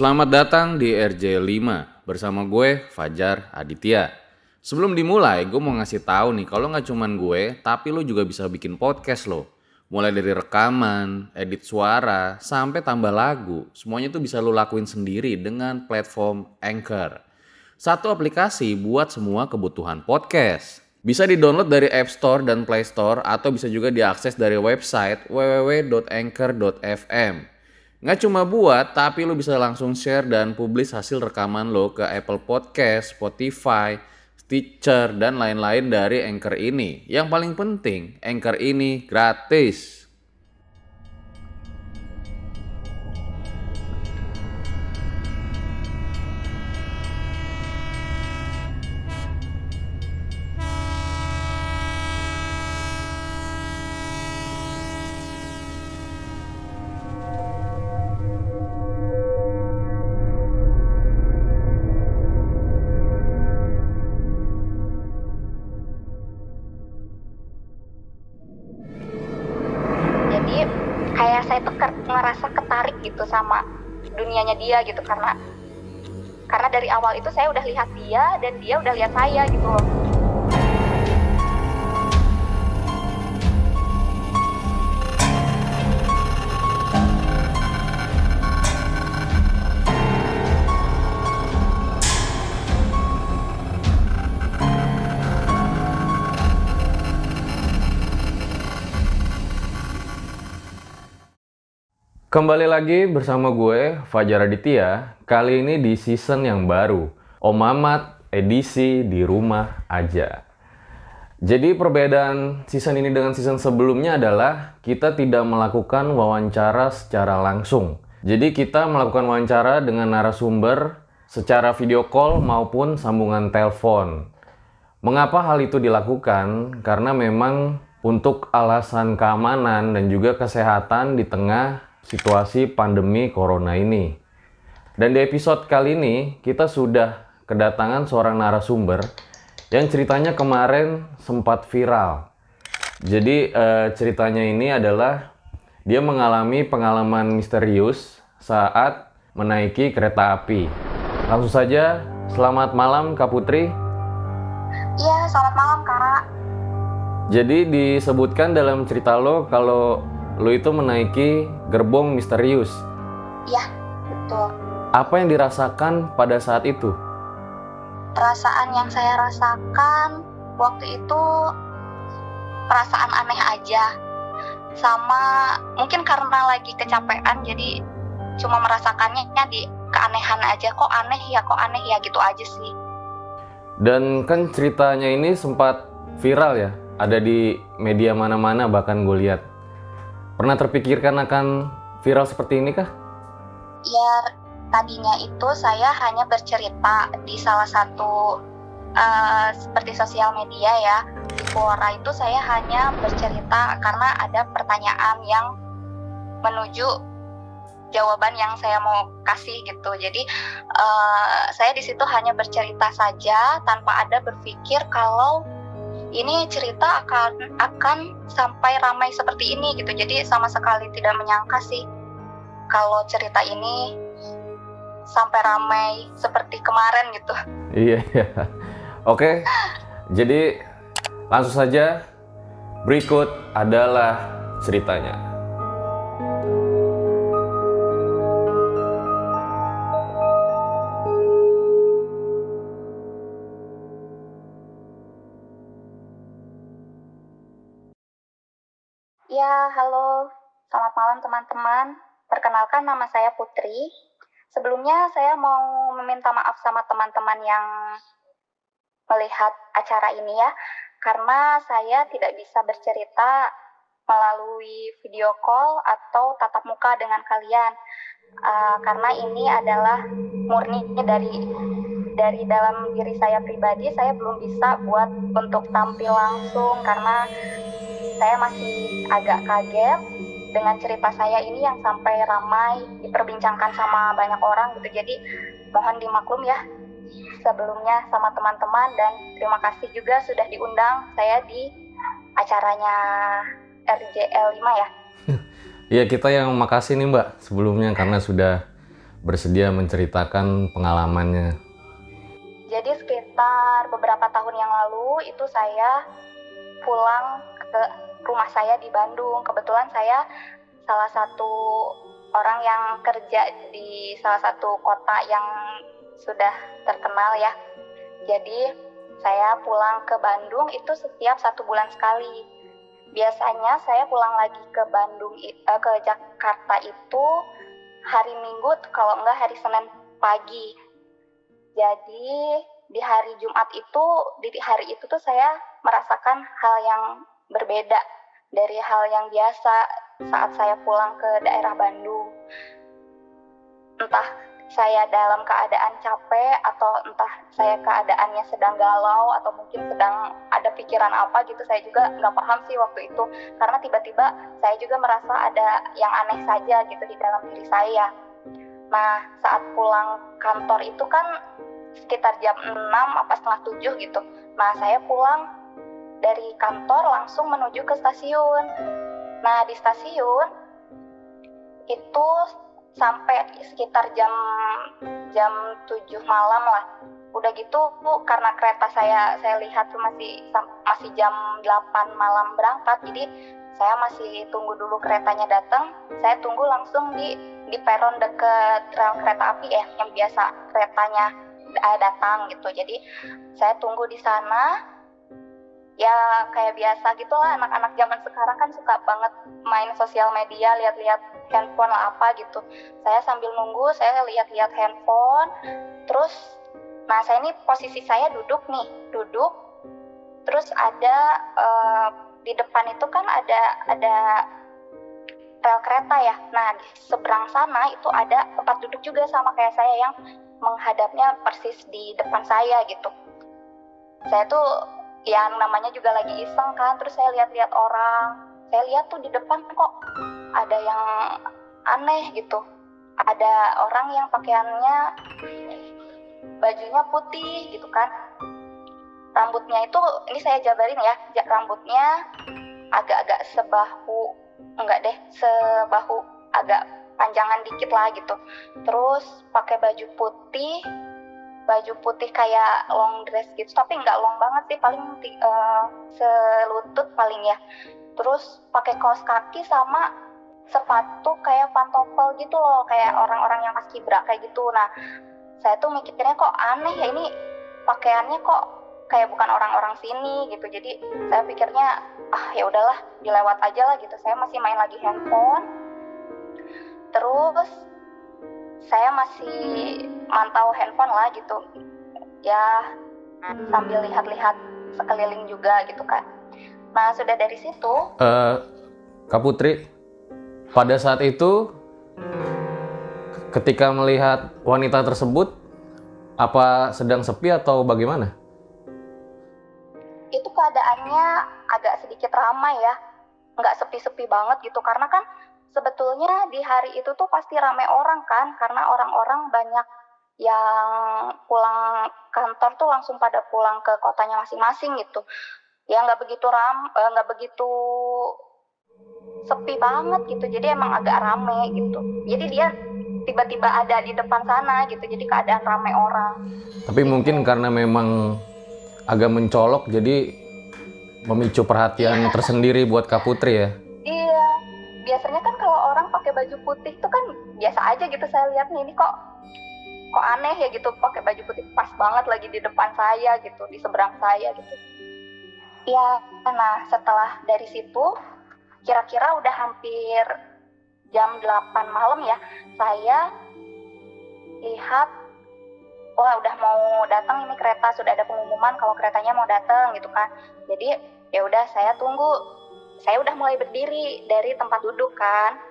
Selamat datang di RJ5 bersama gue Fajar Aditya. Sebelum dimulai, gue mau ngasih tahu nih kalau nggak cuman gue, tapi lo juga bisa bikin podcast lo. Mulai dari rekaman, edit suara, sampai tambah lagu. Semuanya tuh bisa lo lakuin sendiri dengan platform Anchor. Satu aplikasi buat semua kebutuhan podcast. Bisa di-download dari App Store dan Play Store atau bisa juga diakses dari website www.anchor.fm. Nggak cuma buat, tapi lo bisa langsung share dan publish hasil rekaman lo ke Apple Podcast, Spotify, Stitcher, dan lain-lain dari Anchor ini. Yang paling penting, Anchor ini gratis. Kayak saya tuh ngerasa ketarik gitu sama dunianya dia gitu karena karena dari awal itu saya udah lihat dia dan dia udah lihat saya gitu loh Kembali lagi bersama gue, Fajar Aditya. Kali ini di season yang baru. Om Mamat edisi di rumah aja. Jadi perbedaan season ini dengan season sebelumnya adalah kita tidak melakukan wawancara secara langsung. Jadi kita melakukan wawancara dengan narasumber secara video call maupun sambungan telepon. Mengapa hal itu dilakukan? Karena memang untuk alasan keamanan dan juga kesehatan di tengah situasi pandemi corona ini. Dan di episode kali ini kita sudah kedatangan seorang narasumber yang ceritanya kemarin sempat viral. Jadi eh, ceritanya ini adalah dia mengalami pengalaman misterius saat menaiki kereta api. Langsung saja, selamat malam Kak Putri. iya selamat malam kak Jadi disebutkan dalam cerita lo kalau lo itu menaiki gerbong misterius. iya betul Apa yang dirasakan pada saat itu? perasaan yang saya rasakan waktu itu perasaan aneh aja sama mungkin karena lagi kecapean jadi cuma merasakannya di keanehan aja kok aneh ya kok aneh ya gitu aja sih Dan kan ceritanya ini sempat viral ya, ada di media mana-mana bahkan gue lihat. Pernah terpikirkan akan viral seperti ini kah? ya tadinya itu saya hanya bercerita di salah satu eh, seperti sosial media ya di Quora itu saya hanya bercerita karena ada pertanyaan yang menuju jawaban yang saya mau kasih gitu jadi eh, saya di situ hanya bercerita saja tanpa ada berpikir kalau ini cerita akan akan sampai ramai seperti ini gitu jadi sama sekali tidak menyangka sih kalau cerita ini sampai ramai seperti kemarin gitu. Iya, iya. Oke, jadi langsung saja berikut adalah ceritanya. Ya, halo. Selamat malam teman-teman. Perkenalkan nama saya Putri. Sebelumnya saya mau meminta maaf sama teman-teman yang melihat acara ini ya. Karena saya tidak bisa bercerita melalui video call atau tatap muka dengan kalian. Eh, karena ini adalah murni dari dari dalam diri saya pribadi saya belum bisa buat untuk tampil langsung karena saya masih agak kaget dengan cerita saya ini yang sampai ramai diperbincangkan sama banyak orang gitu jadi mohon dimaklum ya sebelumnya sama teman-teman dan terima kasih juga sudah diundang saya di acaranya RJL 5 ya Iya kita yang makasih nih Mbak sebelumnya karena sudah bersedia menceritakan pengalamannya. Jadi sekitar beberapa tahun yang lalu itu saya pulang ke rumah saya di Bandung. Kebetulan saya salah satu orang yang kerja di salah satu kota yang sudah terkenal ya. Jadi saya pulang ke Bandung itu setiap satu bulan sekali. Biasanya saya pulang lagi ke Bandung uh, ke Jakarta itu hari Minggu kalau enggak hari Senin pagi. Jadi di hari Jumat itu di hari itu tuh saya merasakan hal yang berbeda dari hal yang biasa saat saya pulang ke daerah Bandung. Entah saya dalam keadaan capek atau entah saya keadaannya sedang galau atau mungkin sedang ada pikiran apa gitu saya juga nggak paham sih waktu itu. Karena tiba-tiba saya juga merasa ada yang aneh saja gitu di dalam diri saya. Nah saat pulang kantor itu kan sekitar jam 6 apa setengah 7 gitu. Nah saya pulang dari kantor langsung menuju ke stasiun. Nah di stasiun itu sampai sekitar jam jam 7 malam lah. Udah gitu bu karena kereta saya saya lihat tuh masih masih jam 8 malam berangkat jadi saya masih tunggu dulu keretanya datang. Saya tunggu langsung di di peron deket rel kereta api ya yang biasa keretanya datang gitu. Jadi saya tunggu di sana ya kayak biasa gitu lah anak-anak zaman sekarang kan suka banget main sosial media lihat-lihat handphone lah apa gitu. Saya sambil nunggu saya lihat-lihat handphone. Terus nah saya ini posisi saya duduk nih duduk. Terus ada uh, di depan itu kan ada ada rel kereta ya. Nah di seberang sana itu ada tempat duduk juga sama kayak saya yang menghadapnya persis di depan saya gitu. Saya tuh yang namanya juga lagi iseng kan terus saya lihat-lihat orang. Saya lihat tuh di depan kok ada yang aneh gitu. Ada orang yang pakaiannya bajunya putih gitu kan. Rambutnya itu ini saya jabarin ya rambutnya agak-agak sebahu enggak deh sebahu agak panjangan dikit lah gitu. Terus pakai baju putih baju putih kayak long dress gitu. Tapi nggak long banget sih paling uh, selutut paling ya. Terus pakai kaos kaki sama sepatu kayak pantofel gitu loh kayak orang-orang yang paskibra kayak gitu. Nah saya tuh mikirnya kok aneh ya ini pakaiannya kok kayak bukan orang-orang sini gitu. Jadi saya pikirnya ah ya udahlah dilewat aja lah gitu. Saya masih main lagi handphone. Terus saya masih mantau handphone lah gitu. Ya sambil lihat-lihat sekeliling juga gitu kan nah sudah dari situ uh, Kak Putri pada saat itu ketika melihat wanita tersebut apa sedang sepi atau bagaimana? Itu keadaannya agak sedikit ramai ya, nggak sepi-sepi banget gitu. Karena kan sebetulnya di hari itu tuh pasti ramai orang kan karena orang-orang banyak yang pulang kantor tuh langsung pada pulang ke kotanya masing-masing gitu. Ya nggak begitu ram eh, nggak begitu sepi banget gitu. Jadi emang agak rame gitu. Jadi dia tiba-tiba ada di depan sana gitu. Jadi keadaan rame orang. Tapi mungkin karena memang agak mencolok jadi memicu perhatian yeah. tersendiri buat Kak Putri ya? Iya. Biasanya kan pakai baju putih itu kan biasa aja gitu saya lihat nih ini kok kok aneh ya gitu pakai baju putih pas banget lagi di depan saya gitu di seberang saya gitu. Ya nah setelah dari situ kira-kira udah hampir jam 8 malam ya saya lihat wah udah mau datang ini kereta sudah ada pengumuman kalau keretanya mau datang gitu kan. Jadi ya udah saya tunggu. Saya udah mulai berdiri dari tempat duduk kan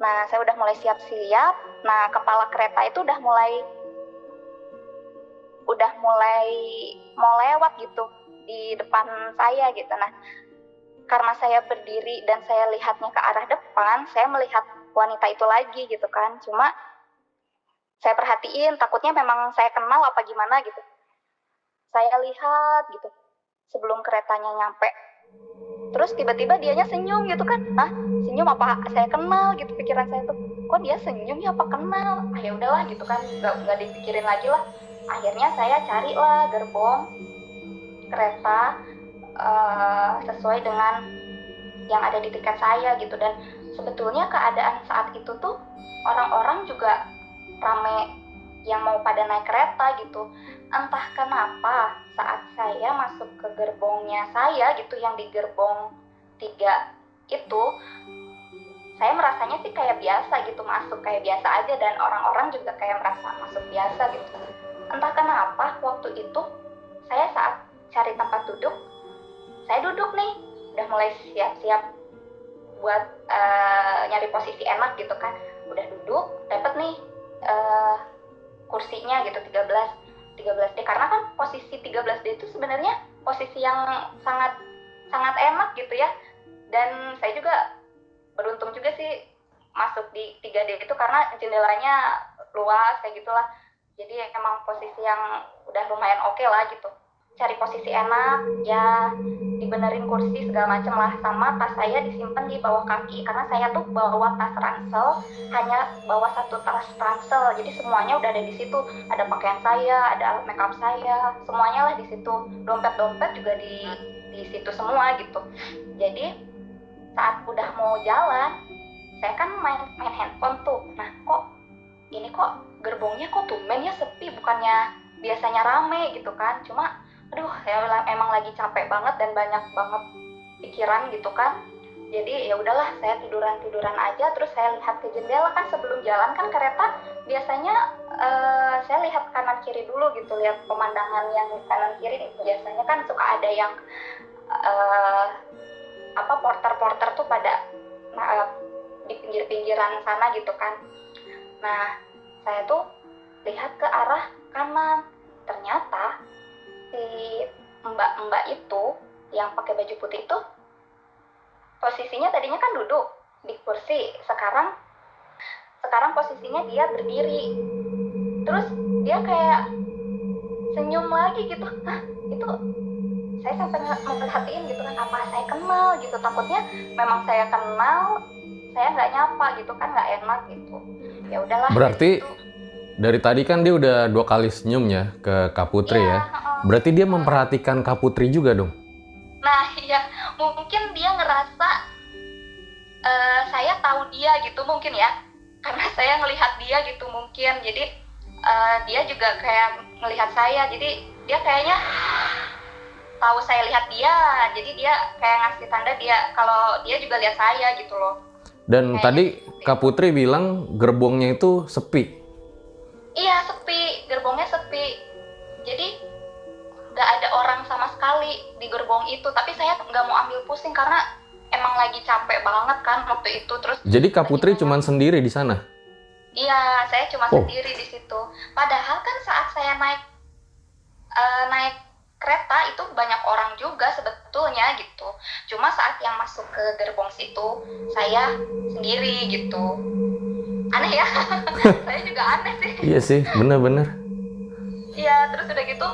Nah, saya udah mulai siap-siap. Nah, kepala kereta itu udah mulai udah mulai mau lewat gitu di depan saya gitu. Nah, karena saya berdiri dan saya lihatnya ke arah depan, saya melihat wanita itu lagi gitu kan. Cuma saya perhatiin takutnya memang saya kenal apa gimana gitu. Saya lihat gitu sebelum keretanya nyampe terus tiba-tiba dianya senyum gitu kan. Ah senyum apa saya kenal gitu pikiran saya tuh. Kok dia senyum ya apa kenal? Ah, ya udahlah gitu kan. Nggak nggak dipikirin lagi lah. Akhirnya saya carilah gerbong kereta uh, sesuai dengan yang ada di tiket saya gitu. Dan sebetulnya keadaan saat itu tuh orang-orang juga rame yang mau pada naik kereta gitu. Entah kenapa saat saya masuk ke gerbongnya saya gitu yang di gerbong tiga itu saya merasanya sih kayak biasa gitu masuk kayak biasa aja dan orang-orang juga kayak merasa masuk biasa gitu. Entah kenapa waktu itu saya saat cari tempat duduk saya duduk nih udah mulai siap-siap buat uh, nyari posisi enak gitu kan. Udah duduk dapat nih uh, kursinya gitu 13 13D karena kan posisi 13D itu sebenarnya posisi yang sangat sangat enak gitu ya. Dan saya juga beruntung juga sih masuk di 3D itu karena jendelanya luas kayak gitulah. Jadi emang posisi yang udah lumayan oke okay lah gitu cari posisi enak ya dibenerin kursi segala macam lah. Sama tas saya disimpan di bawah kaki karena saya tuh bawa tas ransel hanya bawa satu tas ransel. Jadi semuanya udah ada di situ. Ada pakaian saya ada makeup saya semuanya lah di situ. Dompet dompet juga di di situ semua gitu. Jadi saat udah mau jalan saya kan main main handphone tuh. Nah kok ini kok gerbongnya kok tumben ya sepi? Bukannya biasanya rame gitu kan? Cuma aduh ya emang lagi capek banget dan banyak banget pikiran gitu kan. Jadi ya udahlah saya tiduran tiduran aja terus saya lihat ke jendela kan sebelum jalan kan kereta biasanya uh, saya lihat kanan kiri dulu gitu lihat pemandangan yang kanan kiri biasanya kan suka ada yang uh, apa porter-porter tuh pada uh, di pinggir-pinggiran sana gitu kan. Nah saya tuh lihat ke arah kanan. Ternyata si mbak-mbak itu yang pakai baju putih itu posisinya tadinya kan duduk di kursi sekarang sekarang posisinya dia berdiri. Terus dia kayak senyum lagi gitu. Hah, itu saya sampai memperhatiin gitu kan apa saya kenal gitu. Takutnya memang saya kenal saya nggak nyapa gitu kan nggak enak gitu. Ya udahlah. Berarti gitu. Dari tadi kan dia udah dua kali senyum ya ke Kak Putri ya, ya Berarti dia memperhatikan Kak Putri juga dong? Nah, iya. Mungkin dia ngerasa uh, saya tahu dia gitu mungkin ya. Karena saya ngelihat dia gitu mungkin. Jadi uh, dia juga kayak ngelihat saya. Jadi dia kayaknya tahu saya lihat dia. Jadi dia kayak ngasih tanda dia kalau dia juga lihat saya gitu loh. Dan Kayaknya tadi Kak Putri bilang gerbongnya itu sepi. Iya sepi, gerbongnya sepi. Jadi nggak ada orang sama sekali di gerbong itu. Tapi saya nggak mau ambil pusing karena emang lagi capek banget kan waktu itu. Terus jadi Kak Putri cuma sendiri di sana? Iya saya cuma oh. sendiri di situ. Padahal kan saat saya naik uh, naik kereta itu banyak orang juga sebetulnya gitu. Cuma saat yang masuk ke gerbong situ saya sendiri gitu aneh ya. Saya juga aneh sih. Iya sih bener-bener. Iya terus udah gitu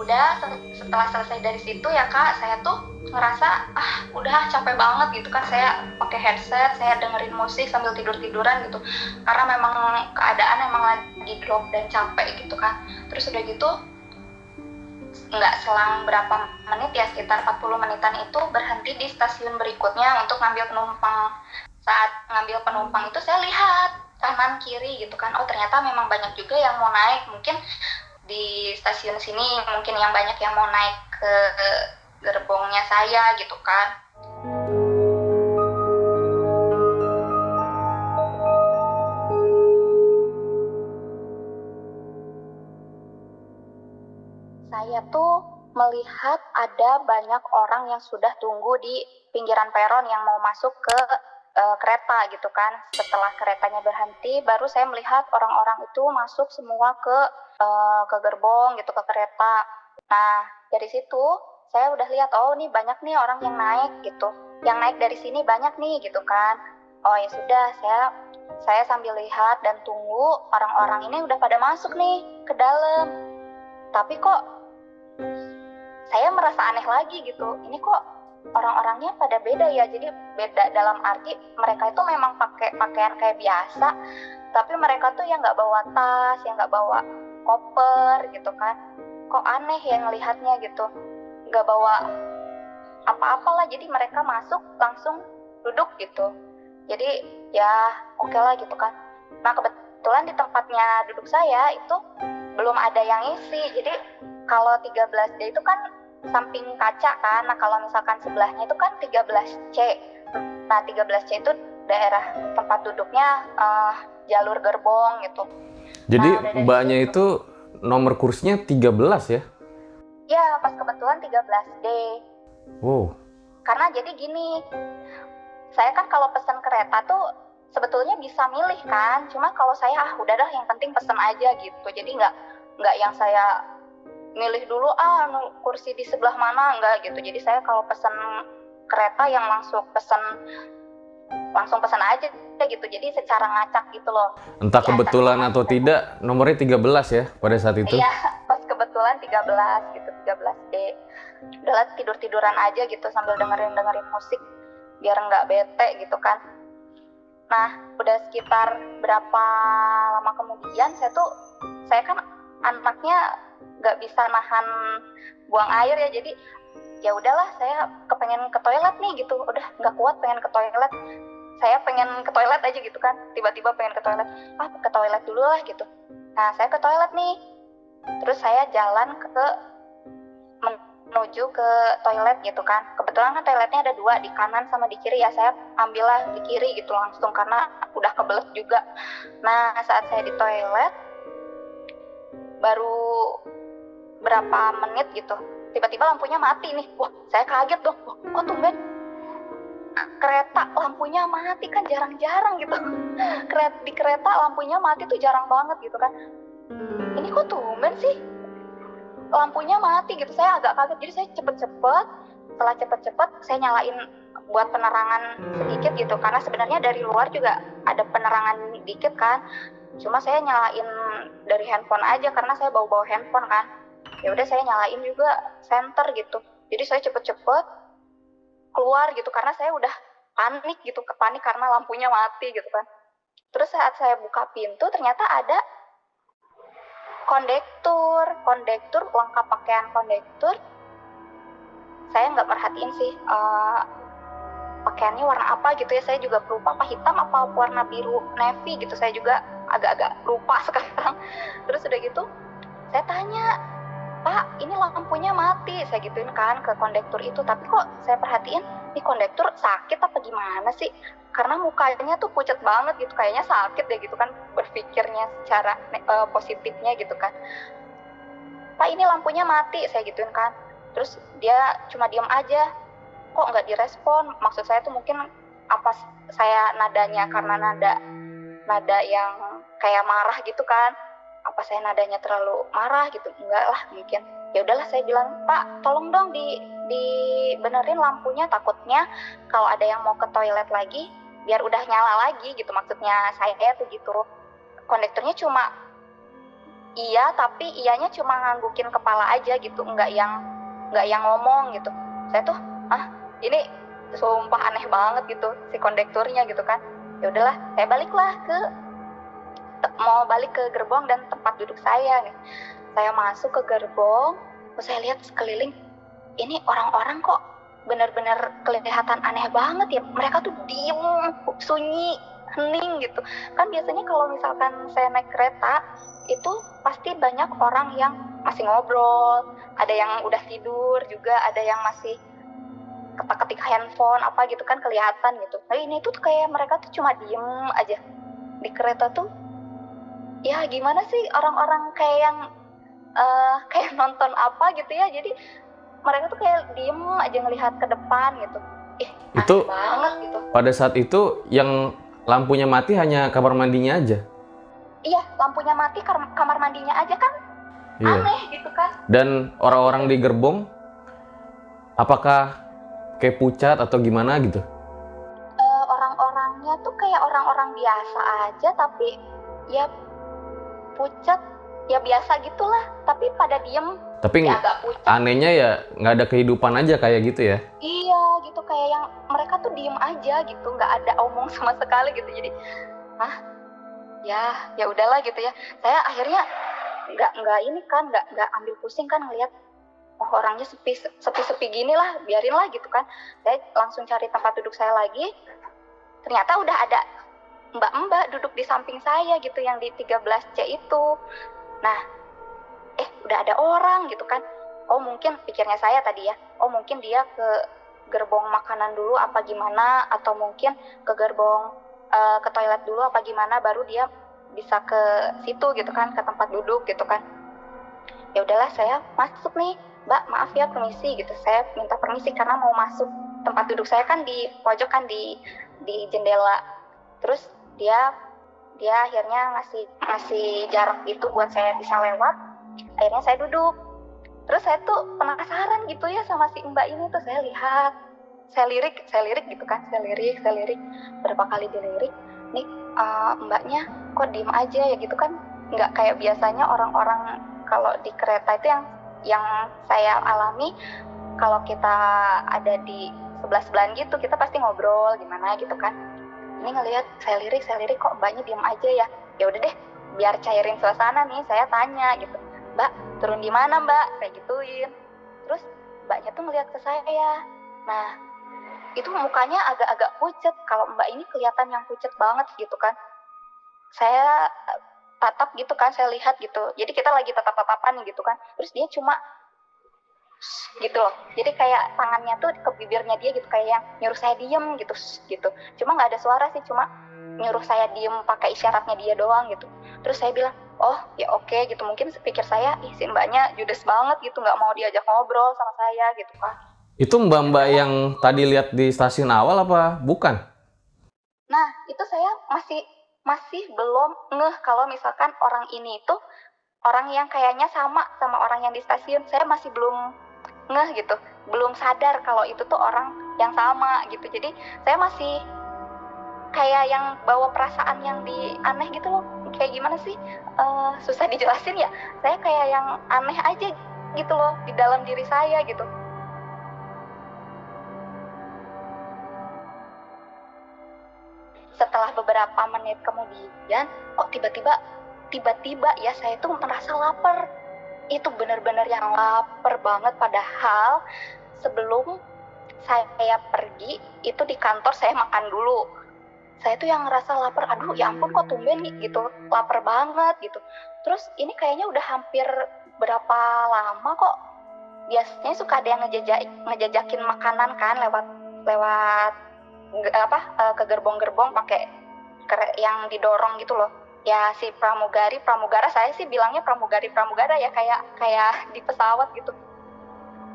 udah setelah selesai dari situ ya kak saya tuh ngerasa ah udah capek banget gitu kan. Saya pakai headset saya dengerin musik sambil tidur tiduran gitu. Karena memang keadaan emang lagi drop dan capek gitu kan. Terus udah gitu nggak selang berapa menit ya sekitar 40 menitan itu berhenti di stasiun berikutnya untuk ngambil penumpang saat ngambil penumpang itu saya lihat kanan kiri gitu kan oh ternyata memang banyak juga yang mau naik mungkin di stasiun sini mungkin yang banyak yang mau naik ke gerbongnya saya gitu kan. Saya tuh melihat ada banyak orang yang sudah tunggu di pinggiran peron yang mau masuk ke uh, kereta gitu kan. Setelah keretanya berhenti, baru saya melihat orang-orang itu masuk semua ke uh, ke gerbong gitu ke kereta. Nah dari situ saya udah lihat oh nih banyak nih orang yang naik gitu. Yang naik dari sini banyak nih gitu kan. Oh ya sudah saya saya sambil lihat dan tunggu orang-orang ini udah pada masuk nih ke dalam. Tapi kok saya merasa aneh lagi gitu. Ini kok orang-orangnya pada beda ya. Jadi beda dalam arti mereka itu memang pakai pakaian kayak biasa tapi mereka tuh yang nggak bawa tas yang nggak bawa koper gitu kan. Kok aneh ya ngelihatnya gitu. Nggak bawa apa-apalah jadi mereka masuk langsung duduk gitu. Jadi ya oke lah gitu kan. Nah kebetulan di tempatnya duduk saya itu belum ada yang isi jadi kalau 13D itu kan samping kaca kan. Nah kalau misalkan sebelahnya itu kan 13C nah 13C itu daerah tempat duduknya uh, jalur gerbong gitu. Jadi Nah, mbaknya itu nomor kursinya 13 ya? ya pas kebetulan 13D Wow. karena jadi gini saya kan kalau pesan kereta tuh sebetulnya bisa milih kan. Cuma kalau saya ah udah dah yang penting pesen aja gitu. Jadi nggak nggak yang saya milih dulu ah kursi di sebelah mana enggak gitu jadi saya kalau pesen kereta yang langsung pesen langsung pesan aja gitu jadi secara ngacak gitu loh Entah Ya, kebetulan atau aja. tidak, nomornya 13 ya pada saat itu. Iya, pas kebetulan 13 gitu, 13D. Udahlah tidur-tiduran aja gitu sambil dengerin-dengerin musik biar nggak bete gitu kan. Nah, udah sekitar berapa lama kemudian saya tuh saya kan anaknya nggak bisa nahan buang air ya. Jadi ya udahlah saya kepengen ke toilet nih gitu. Udah nggak kuat pengen ke toilet. Saya pengen ke toilet aja gitu kan. Tiba-tiba pengen ke toilet. Ah ke toilet dulu lah gitu. Nah saya ke toilet nih. Terus saya jalan ke menuju ke toilet gitu kan. Kebetulan kan toiletnya ada dua di kanan sama di kiri ya. Saya ambillah di kiri gitu langsung karena udah kebelet juga. Nah saat saya di toilet baru berapa menit gitu. Tiba-tiba lampunya mati nih. Wah saya kaget dong. Wah kok tumben? Kereta lampunya mati kan jarang-jarang gitu. Di kereta lampunya mati tuh jarang banget gitu kan. Ini kok tumben sih? Lampunya mati gitu. Saya agak kaget. Jadi saya cepet-cepet setelah cepet-cepet saya nyalain buat penerangan sedikit gitu. Karena sebenarnya dari luar juga ada penerangan dikit kan. Cuma saya nyalain dari handphone aja karena saya bawa-bawa handphone kan ya udah saya nyalain juga center gitu. Jadi saya cepet-cepet keluar gitu karena saya udah panik gitu panik karena lampunya mati gitu kan. Terus saat saya buka pintu ternyata ada kondektur kondektur lengkap pakaian kondektur. Saya nggak merhatiin sih eh, pakaiannya warna apa gitu ya. Saya juga lupa apa hitam apa warna biru navy gitu. Saya juga agak-agak lupa sekarang. Terus udah gitu saya tanya pak ini lampunya mati. Saya gituin kan ke kondektur itu. Tapi kok saya perhatiin ini kondektur sakit apa gimana sih? Karena mukanya tuh pucat banget gitu. Kayaknya sakit deh gitu kan berpikirnya secara eh, positifnya gitu kan. Pak ini lampunya mati. Saya gituin kan. Terus dia cuma diem aja. Kok nggak direspon? Maksud saya tuh mungkin apa saya nadanya karena nada nada yang kayak marah gitu kan apa saya nadanya terlalu marah gitu? Enggak lah mungkin. Ya udahlah saya bilang pak tolong dong di dibenerin lampunya takutnya kalau ada yang mau ke toilet lagi biar udah nyala lagi gitu. Maksudnya saya tuh gitu. Kondekturnya cuma iya tapi iyanya cuma nganggukin kepala aja gitu. Enggak yang nggak yang ngomong gitu. Saya tuh ah ini sumpah aneh banget gitu si kondekturnya gitu kan. Ya udahlah saya baliklah ke mau balik ke gerbong dan tempat duduk saya nih. Saya masuk ke gerbong terus saya lihat sekeliling ini orang-orang kok benar-benar kelihatan aneh banget ya. Mereka tuh diem sunyi hening gitu. Kan biasanya kalau misalkan saya naik kereta itu pasti banyak orang yang masih ngobrol ada yang udah tidur juga ada yang masih ketik-ketik handphone apa gitu kan kelihatan gitu. Nah ini tuh kayak mereka tuh cuma diem aja. Di kereta tuh ya gimana sih orang-orang kayak yang eh, kayak nonton apa gitu ya jadi mereka tuh kayak diem aja ngelihat ke depan gitu aneh Itu- banget gitu Pada saat itu yang lampunya mati hanya kamar mandinya aja. iya lampunya mati kamar mandinya aja kan Iya. aneh gitu kan Dan orang-orang di gerbong apakah kayak pucat atau gimana gitu? Eh, orang-orangnya tuh kayak orang-orang biasa aja tapi ya pucat ya biasa gitulah tapi pada diem. Tapi ya agak pucat anehnya ya nggak ada kehidupan aja kayak gitu ya. iya kayak yang mereka tuh diem aja gitu nggak ada omong sama sekali gitu. Jadi ah ya ya udahlah gitu ya. Saya akhirnya nggak nggak ini kan nggak nggak ambil pusing kan ngelihat oh orangnya sepi sepi sepi gini lah biarin lah gitu kan. Saya langsung cari tempat duduk saya lagi. Ternyata udah ada mbak-mbak duduk di samping saya gitu yang di 13C itu. Nah eh udah ada orang gitu kan. Oh mungkin pikirnya saya tadi ya. Oh mungkin dia ke gerbong makanan dulu apa gimana atau mungkin ke gerbong uh, ke toilet dulu apa gimana baru dia bisa ke situ gitu kan ke tempat duduk gitu kan. Ya udahlah saya masuk nih. Mbak maaf ya permisi gitu. Saya minta permisi karena mau masuk tempat duduk saya kan di pojok kan di di jendela. Terus dia dia akhirnya ngasih ngasih jarak itu buat saya bisa lewat. Akhirnya saya duduk. Terus saya tuh penasaran gitu ya sama si mbak ini tuh. Saya lihat saya lirik saya lirik gitu kan. Saya lirik saya lirik. Berapa kali dilirik nih uh, mbaknya kok diem aja ya? Gitu kan. Nggak kayak biasanya orang-orang kalau di kereta itu yang yang saya alami kalau kita ada di sebelah sebelahan gitu kita pasti ngobrol gimana gitu kan ini ngelihat saya lirik saya lirik kok mbaknya diem aja ya? Ya udah deh biar cairin suasana nih saya tanya gitu. Mbak turun di mana mbak? Kayak gituin. Terus mbaknya tuh ngeliat ke saya. Nah itu mukanya agak-agak pucet. Kalau mbak ini kelihatan yang pucet banget gitu kan. Saya tatap gitu kan saya lihat gitu. Jadi kita lagi tatap-tatapan gitu kan. Terus dia cuma gitu loh. Jadi kayak tangannya tuh ke bibirnya dia gitu kayak yang nyuruh saya diem gitu gitu. Cuma nggak ada suara sih cuma nyuruh saya diem pakai isyaratnya dia doang gitu. Terus saya bilang oh ya oke okay, gitu. Mungkin pikir saya ih si mbaknya judes banget gitu nggak mau diajak ngobrol sama saya gitu kan itu mbak-mbak yang tadi lihat di stasiun awal apa bukan? Nah itu saya masih masih belum ngeh kalau misalkan orang ini itu orang yang kayaknya sama sama orang yang di stasiun. Saya masih belum ngeh gitu. Belum sadar kalau itu tuh orang yang sama gitu. Jadi saya masih kayak yang bawa perasaan yang di aneh gitu loh. Kayak gimana sih? Uh, susah dijelasin ya. Saya kayak yang aneh aja gitu loh di dalam diri saya gitu. Setelah beberapa menit kemudian kok tiba-tiba tiba-tiba ya saya tuh merasa lapar itu benar-benar yang lapar banget. Padahal sebelum saya pergi itu di kantor saya makan dulu. Saya tuh yang ngerasa lapar aduh ya ampun kok tumben gitu. Lapar banget gitu. Terus ini kayaknya udah hampir berapa lama kok. Biasanya suka ada yang ngejajak ngejajakin makanan kan lewat lewat apa uh, ke gerbong-gerbong pakai yang didorong gitu loh ya si pramugari pramugara saya sih bilangnya pramugari pramugara ya kayak kayak di pesawat gitu.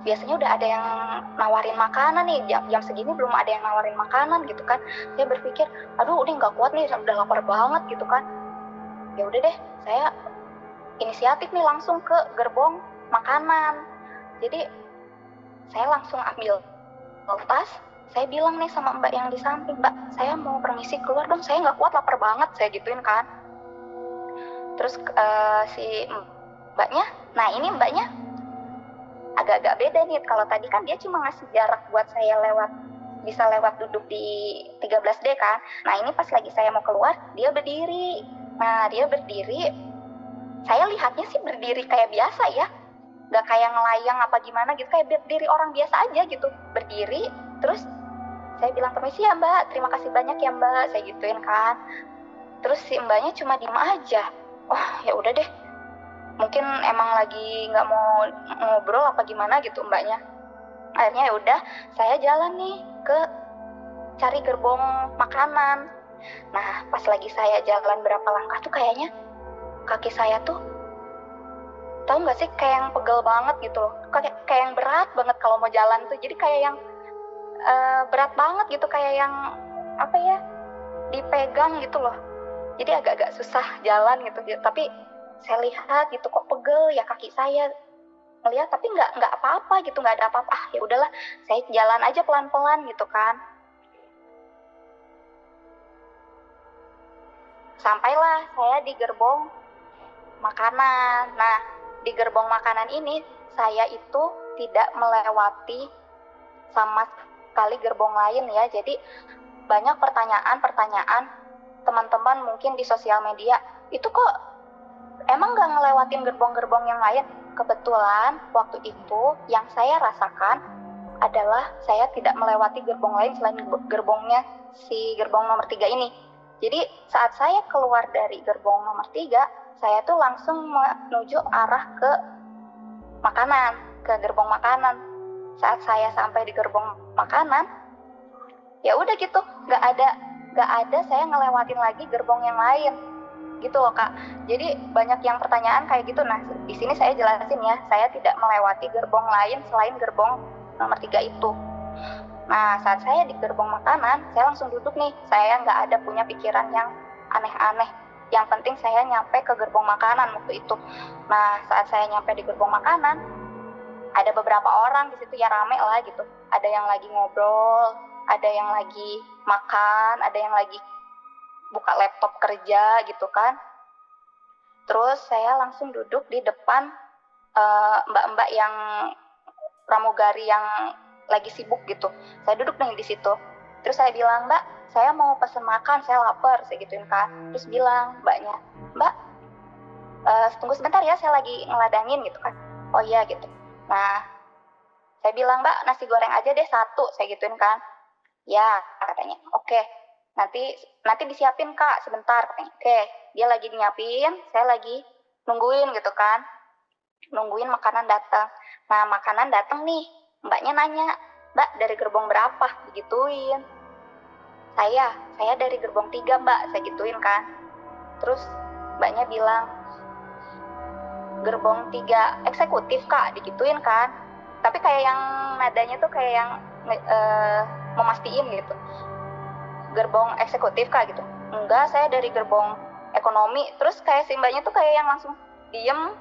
Biasanya udah ada yang nawarin makanan nih jam, jam segini belum ada yang nawarin makanan gitu kan. Saya berpikir aduh udah nggak kuat nih udah lapar banget gitu kan. Ya udah deh saya inisiatif nih langsung ke gerbong makanan. Jadi saya langsung ambil tas saya bilang nih sama mbak yang di samping mbak saya mau permisi keluar dong saya nggak kuat lapar banget saya gituin kan terus uh, si mbaknya? Nah ini mbaknya agak-agak beda nih. Kalau tadi kan dia cuma ngasih jarak buat saya lewat bisa lewat duduk di 13D kan. Nah ini pas lagi saya mau keluar dia berdiri. Nah dia berdiri. Saya lihatnya sih berdiri kayak biasa ya. Nggak kayak ngelayang apa gimana gitu. Kayak berdiri orang biasa aja gitu. Berdiri. Terus saya bilang permisi ya mbak. Terima kasih banyak ya mbak. Saya gituin kan. Terus si mbaknya cuma diem aja oh ya udah deh. Mungkin emang lagi nggak mau ngobrol apa gimana gitu mbaknya. Akhirnya ya udah saya jalan nih ke cari gerbong makanan. Nah pas lagi saya jalan berapa langkah tuh kayaknya kaki saya tuh tahu nggak sih kayak yang pegel banget gitu loh. Kayak kayak yang berat banget kalau mau jalan tuh. Jadi kayak yang uh, berat banget gitu kayak yang apa ya dipegang gitu loh jadi agak-agak susah jalan gitu. Tapi saya lihat gitu kok pegel ya kaki saya. Melihat tapi nggak nggak apa-apa gitu nggak ada apa-apa. Ah ya udahlah saya jalan aja pelan-pelan gitu kan. Sampailah saya di gerbong makanan. Nah di gerbong makanan ini saya itu tidak melewati sama kali gerbong lain ya. Jadi banyak pertanyaan-pertanyaan teman-teman mungkin di sosial media itu kok emang nggak ngelewatin gerbong-gerbong yang lain? Kebetulan waktu itu yang saya rasakan adalah saya tidak melewati gerbong lain selain gerbongnya si gerbong nomor tiga ini. Jadi saat saya keluar dari gerbong nomor tiga saya tuh langsung menuju arah ke makanan ke gerbong makanan. Saat saya sampai di gerbong makanan ya udah gitu nggak ada nggak ada saya ngelewatin lagi gerbong yang lain. Gitu loh kak. Jadi banyak yang pertanyaan kayak gitu. Nah di sini saya jelasin ya saya tidak melewati gerbong lain selain gerbong nomor tiga itu. Nah saat saya di gerbong makanan saya langsung duduk nih. Saya nggak ada punya pikiran yang aneh-aneh. Yang penting saya nyampe ke gerbong makanan waktu itu. Nah saat saya nyampe di gerbong makanan ada beberapa orang di situ ya rame lah gitu. Ada yang lagi ngobrol ada yang lagi makan ada yang lagi buka laptop kerja gitu kan. Terus saya langsung duduk di depan mbak-mbak uh, yang pramugari yang lagi sibuk gitu. Saya duduk nih di situ. Terus saya bilang mbak saya mau pesen makan saya lapar saya gituin kan. Terus bilang mbaknya mbak uh, tunggu sebentar ya saya lagi ngeladangin gitu kan. Oh iya gitu. Nah saya bilang mbak nasi goreng aja deh satu saya gituin kan ya katanya. Oke nanti nanti disiapin kak sebentar oke dia lagi nyiapin saya lagi nungguin gitu kan. Nungguin makanan datang. Nah makanan datang nih. Mbaknya nanya mbak dari gerbong berapa? Digituin. Saya saya dari gerbong tiga mbak saya gituin kan. Terus mbaknya bilang gerbong tiga eksekutif kak digituin kan. Tapi kayak yang nadanya tuh kayak yang uh, memastiin gitu. Gerbong eksekutif kak gitu? Enggak saya dari gerbong ekonomi. Terus kayak si mbaknya tuh kayak yang langsung diem.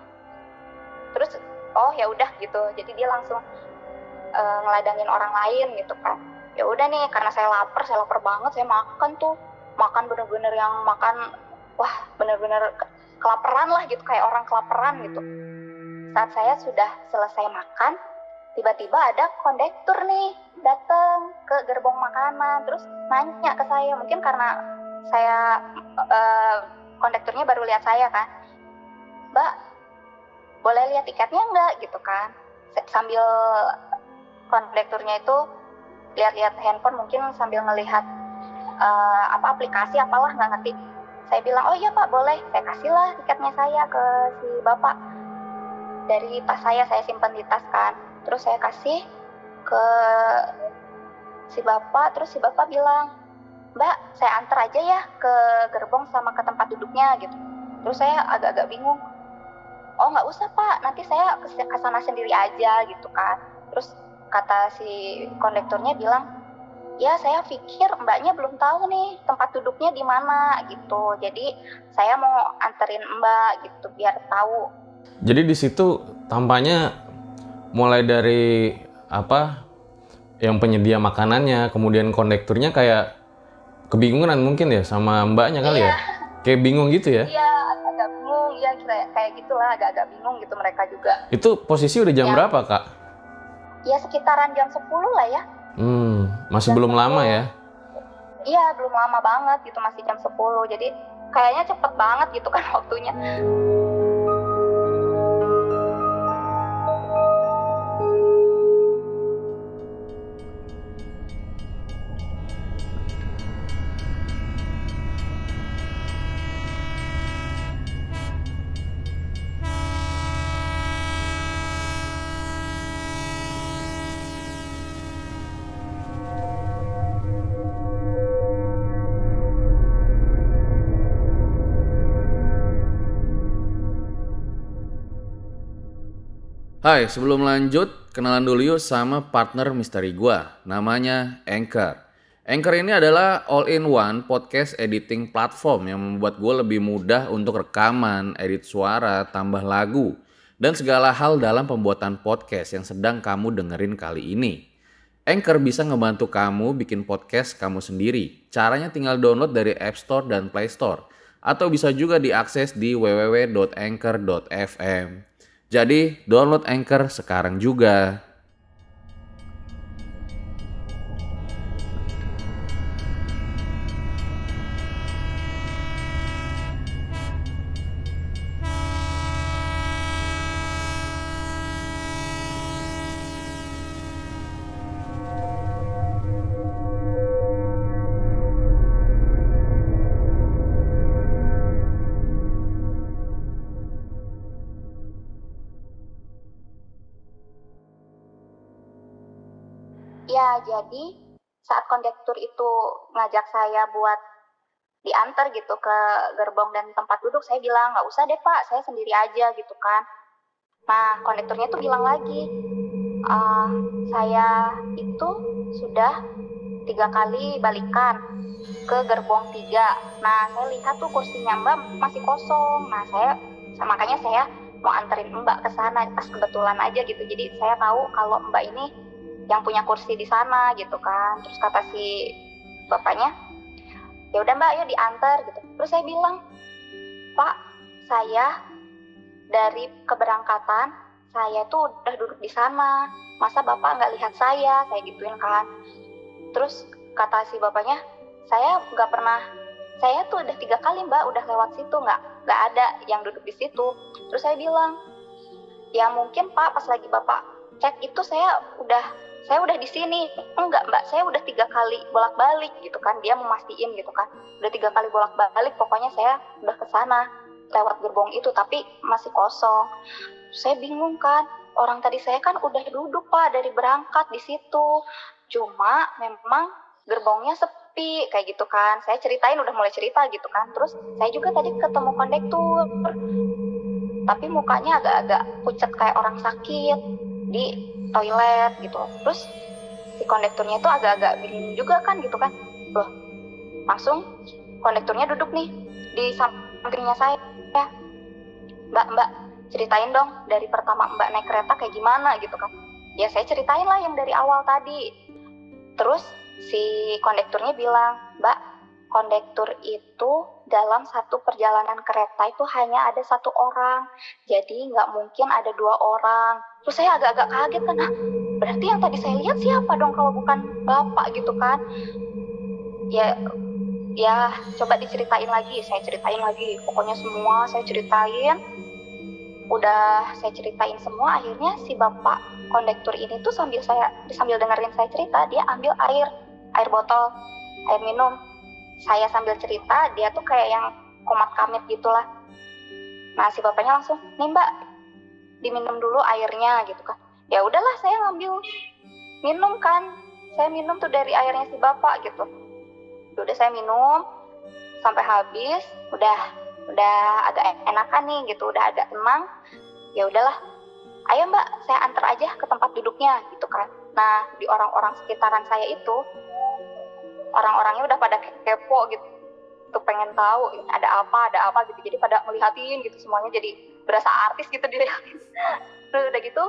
Terus oh ya udah gitu. Jadi dia langsung uh, ngeladangin orang lain gitu kan ya udah nih karena saya lapar saya lapar banget saya makan tuh. Makan bener-bener yang makan wah bener-bener kelaparan lah gitu kayak orang kelaparan gitu. Saat saya sudah selesai makan tiba-tiba ada kondektur nih datang ke gerbong makanan terus nanya ke saya. Mungkin karena saya uh, kondekturnya baru lihat saya kan. Mbak boleh lihat tiketnya enggak gitu kan. Sambil kondekturnya itu lihat-lihat handphone mungkin sambil ngelihat uh, apa aplikasi apalah nggak ngerti. Saya bilang oh iya pak boleh. Saya kasihlah tiketnya saya ke si bapak. Dari tas saya saya simpan di tas kan terus saya kasih ke si bapak terus si bapak bilang mbak saya antar aja ya ke gerbong sama ke tempat duduknya gitu. Terus saya agak-agak bingung. Oh nggak usah pak. Nanti saya ke sana sendiri aja gitu kan. Terus kata si kondekturnya bilang ya saya pikir mbaknya belum tahu nih tempat duduknya di mana gitu. Jadi saya mau anterin mbak gitu biar tahu. Jadi di situ tampaknya mulai dari apa yang penyedia makanannya, kemudian kondekturnya kayak kebingungan mungkin ya sama mbaknya kali ya? iya. ya. Kayak bingung gitu ya? Iya, agak bingung, ya kayak kayak gitulah, agak-agak bingung gitu mereka juga. Itu posisi udah jam ya. berapa, Kak? Ya sekitaran jam 10 lah ya. Hmm, masih jam belum 10. lama ya? Iya, belum lama banget gitu, masih jam 10. Jadi kayaknya cepet banget gitu kan waktunya. Hai, sebelum lanjut, kenalan dulu yuk sama partner misteri gua, namanya Anchor. Anchor ini adalah all-in-one podcast editing platform yang membuat gue lebih mudah untuk rekaman, edit suara, tambah lagu, dan segala hal dalam pembuatan podcast yang sedang kamu dengerin kali ini. Anchor bisa ngebantu kamu bikin podcast kamu sendiri. Caranya tinggal download dari App Store dan Play Store. Atau bisa juga diakses di www.anchor.fm. Jadi download Anchor sekarang juga. Jadi saat kondektur itu ngajak saya buat diantar gitu ke gerbong dan tempat duduk, saya bilang nggak usah deh pak, saya sendiri aja gitu kan. Nah, kondekturnya tuh bilang lagi, uh, saya itu sudah tiga kali balikan ke gerbong tiga. Nah, saya lihat tuh kursinya Mbak masih kosong. Nah, saya makanya saya mau anterin Mbak ke sana pas kebetulan aja gitu. Jadi saya tahu kalau Mbak ini yang punya kursi di sana gitu kan. Terus kata si bapaknya, ya udah Mbak, yuk diantar gitu. Terus saya bilang, Pak, saya dari keberangkatan saya tuh udah duduk di sana. Masa Bapak nggak lihat saya? Saya gituin kan. Terus kata si bapaknya, saya nggak pernah saya tuh udah tiga kali mbak udah lewat situ nggak nggak ada yang duduk di situ terus saya bilang ya mungkin pak pas lagi bapak cek itu saya udah saya udah di sini. Enggak mbak. Saya udah tiga kali bolak balik gitu kan. Dia memastiin gitu kan. Udah tiga kali bolak balik pokoknya saya udah ke sana lewat gerbong itu tapi masih kosong. Saya bingung kan. Orang tadi saya kan udah duduk pak dari berangkat di situ. Cuma memang gerbongnya sepi sepi kayak gitu kan. Saya ceritain udah mulai cerita gitu kan. Terus saya juga tadi ketemu kondektur. Tapi mukanya agak-agak pucat kayak orang sakit di toilet gitu. Terus si kondekturnya itu agak-agak bingung juga kan gitu kan. Loh langsung kondekturnya duduk nih di sampingnya saya. Ya mbak mbak ceritain dong dari pertama mbak naik kereta kayak gimana gitu kan. Ya saya ceritain lah yang dari awal tadi. Terus si kondekturnya bilang, Mbak, kondektur itu dalam satu perjalanan kereta itu hanya ada satu orang, jadi nggak mungkin ada dua orang. Terus saya agak-agak kaget kan, ah, berarti yang tadi saya lihat siapa dong kalau bukan bapak gitu kan? Ya, ya coba diceritain lagi, saya ceritain lagi. Pokoknya semua saya ceritain. Udah saya ceritain semua, akhirnya si bapak kondektur ini tuh sambil saya sambil dengerin saya cerita, dia ambil air air botol air minum saya sambil cerita dia tuh kayak yang komat kamit gitulah. Nah si bapaknya langsung nih mbak diminum dulu airnya gitu kan. Ya udahlah saya ngambil. Minum kan saya minum tuh dari airnya si bapak gitu. Ya udah saya minum sampai habis udah udah agak enakan nih gitu udah agak tenang. Ya udahlah ayo mbak saya antar aja ke tempat duduknya gitu kan. Nah di orang-orang sekitaran saya itu orang-orangnya udah pada kepo gitu. Tuh pengen tahu ada apa ada apa gitu. Jadi pada melihatin gitu semuanya. Jadi berasa artis gitu dilihatin terus udah gitu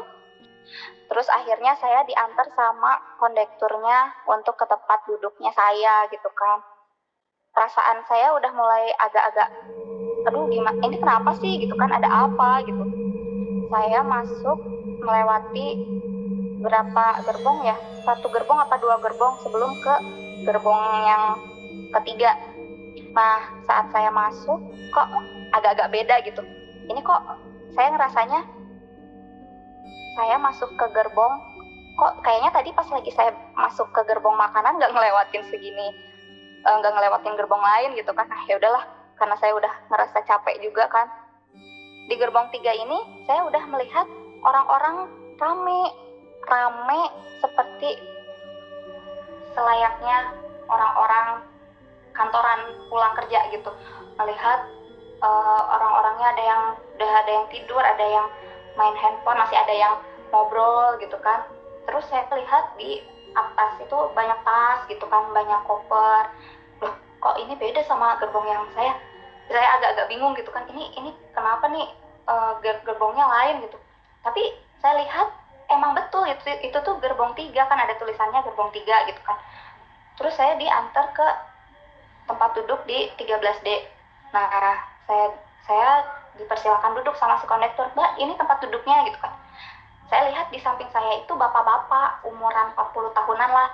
terus akhirnya saya diantar sama kondekturnya untuk ke tempat duduknya saya gitu kan. Perasaan saya udah mulai agak-agak aduh gimana ini kenapa sih? gitu kan ada apa? gitu. Saya masuk melewati berapa gerbong ya? Satu gerbong apa dua gerbong sebelum ke gerbong yang ketiga. Nah, saat saya masuk kok agak-agak beda gitu. Ini kok saya ngerasanya saya masuk ke gerbong kok kayaknya tadi pas lagi saya masuk ke gerbong makanan nggak ngelewatin segini eh, nggak ngelewatin gerbong lain gitu kan ah ya udahlah karena saya udah ngerasa capek juga kan di gerbong tiga ini saya udah melihat orang-orang rame rame seperti selayaknya orang-orang kantoran pulang kerja gitu. Melihat uh, orang-orangnya ada yang udah ada yang tidur ada yang main handphone masih ada yang ngobrol gitu kan. Terus saya lihat di atas itu banyak tas gitu kan banyak koper. Loh kok ini beda sama gerbong yang saya? Saya agak-agak bingung gitu kan ini ini kenapa nih uh, gerbongnya lain gitu. Tapi saya lihat emang betul itu itu tuh gerbong tiga kan ada tulisannya gerbong tiga gitu kan. Terus saya diantar ke tempat duduk di 13D nah saya saya dipersilakan duduk sama si kondektur mbak ini tempat duduknya gitu kan. Saya lihat di samping saya itu bapak-bapak umuran 40 tahunan lah.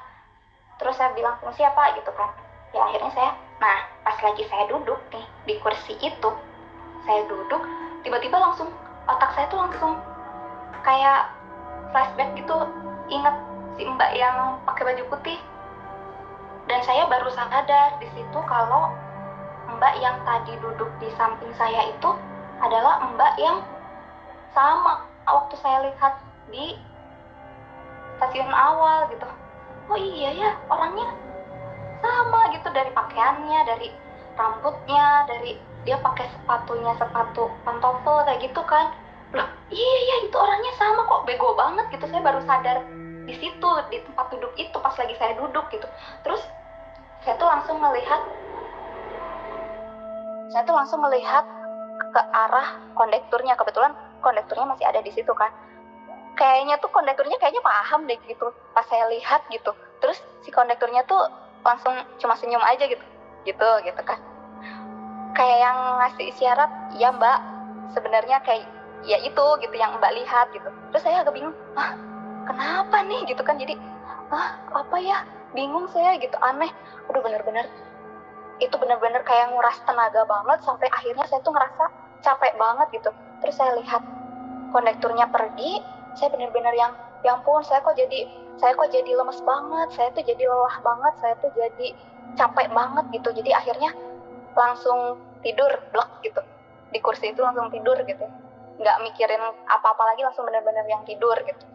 Terus saya bilang fungsi apa gitu kan. Ya akhirnya saya nah pas lagi saya duduk nih di kursi itu saya duduk tiba-tiba langsung otak saya tuh langsung kayak flashback gitu inget si mbak yang pakai baju putih. Dan saya baru sadar di situ kalau mbak yang tadi duduk di samping saya itu adalah mbak yang sama waktu saya lihat di stasiun awal gitu. Oh iya ya orangnya sama gitu dari pakaiannya dari rambutnya dari dia pakai sepatunya sepatu pantofel kayak gitu kan loh iya iya itu orangnya sama kok bego banget gitu. Saya baru sadar di situ di tempat duduk itu pas lagi saya duduk gitu. Terus saya tuh langsung melihat saya tuh langsung melihat ke arah kondekturnya. Kebetulan kondekturnya masih ada di situ kan. Kayaknya tuh kondekturnya kayaknya paham deh gitu pas saya lihat gitu. Terus si kondekturnya tuh langsung cuma senyum aja gitu gitu gitu kan. Kayak yang ngasih isyarat ya mbak. Sebenarnya kayak ya itu gitu yang mbak lihat gitu. Terus saya agak bingung ah kenapa nih? Gitu kan jadi ah apa ya? Bingung saya gitu aneh. Udah bener-bener itu bener-bener kayak nguras tenaga banget sampai akhirnya saya tuh ngerasa capek banget gitu. Terus saya lihat kondekturnya pergi saya bener-bener yang yang pun saya kok jadi saya kok jadi lemes banget saya tuh jadi lelah banget saya tuh jadi capek banget gitu. Jadi akhirnya langsung tidur blok gitu. Di kursi itu langsung tidur gitu nggak mikirin apa-apa lagi langsung bener-bener yang tidur gitu.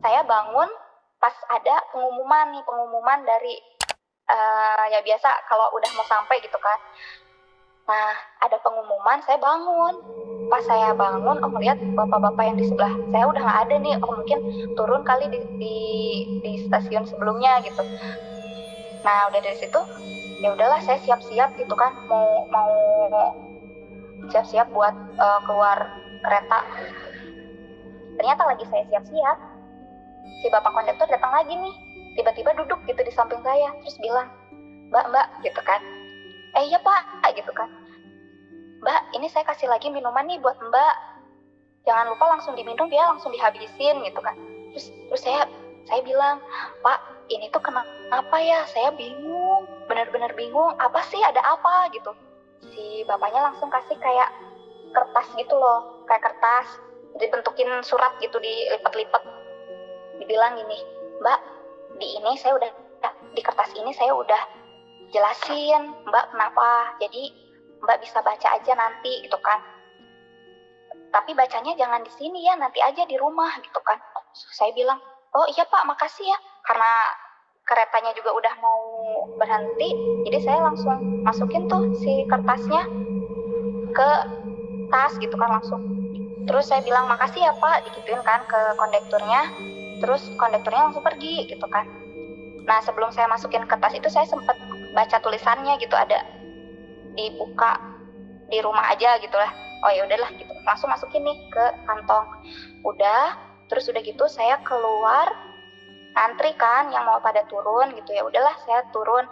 Saya bangun pas ada pengumuman nih pengumuman dari uh, ya biasa kalau udah mau sampai gitu kan nah ada pengumuman saya bangun. Pas saya bangun oh melihat bapak-bapak yang di sebelah saya udah nggak ada nih. Oh mungkin turun kali di, di di stasiun sebelumnya gitu. Nah udah dari situ ya udahlah saya siap-siap gitu kan. Mau mau siap-siap buat uh, keluar kereta. Ternyata lagi saya siap-siap si bapak kondektur datang lagi nih. Tiba-tiba duduk gitu di samping saya terus bilang mbak mbak gitu kan. Eh iya pak gitu kan mbak ini saya kasih lagi minuman nih buat mbak. Jangan lupa langsung diminum ya langsung dihabisin gitu kan. Terus terus saya saya bilang pak ini tuh kenapa ya? Saya bingung benar-benar bingung. Apa sih? Ada apa? gitu. Si bapaknya langsung kasih kayak kertas gitu loh kayak kertas. Dibentukin surat gitu dilipat-lipat dibilang gini mbak di ini saya udah di kertas ini saya udah jelasin mbak kenapa. Jadi mbak bisa baca aja nanti gitu kan. Tapi bacanya jangan di sini ya nanti aja di rumah gitu kan. Saya bilang oh iya pak makasih ya. Karena keretanya juga udah mau berhenti jadi saya langsung masukin tuh si kertasnya ke tas gitu kan langsung. Terus saya bilang makasih ya pak digituin kan ke kondekturnya. Terus kondekturnya langsung pergi gitu kan. Nah sebelum saya masukin ke tas itu saya sempat baca tulisannya gitu ada dibuka di rumah aja gitu lah. Oh ya udahlah gitu. Langsung masukin nih ke kantong. Udah terus udah gitu saya keluar antri kan yang mau pada turun gitu. Ya udahlah saya turun.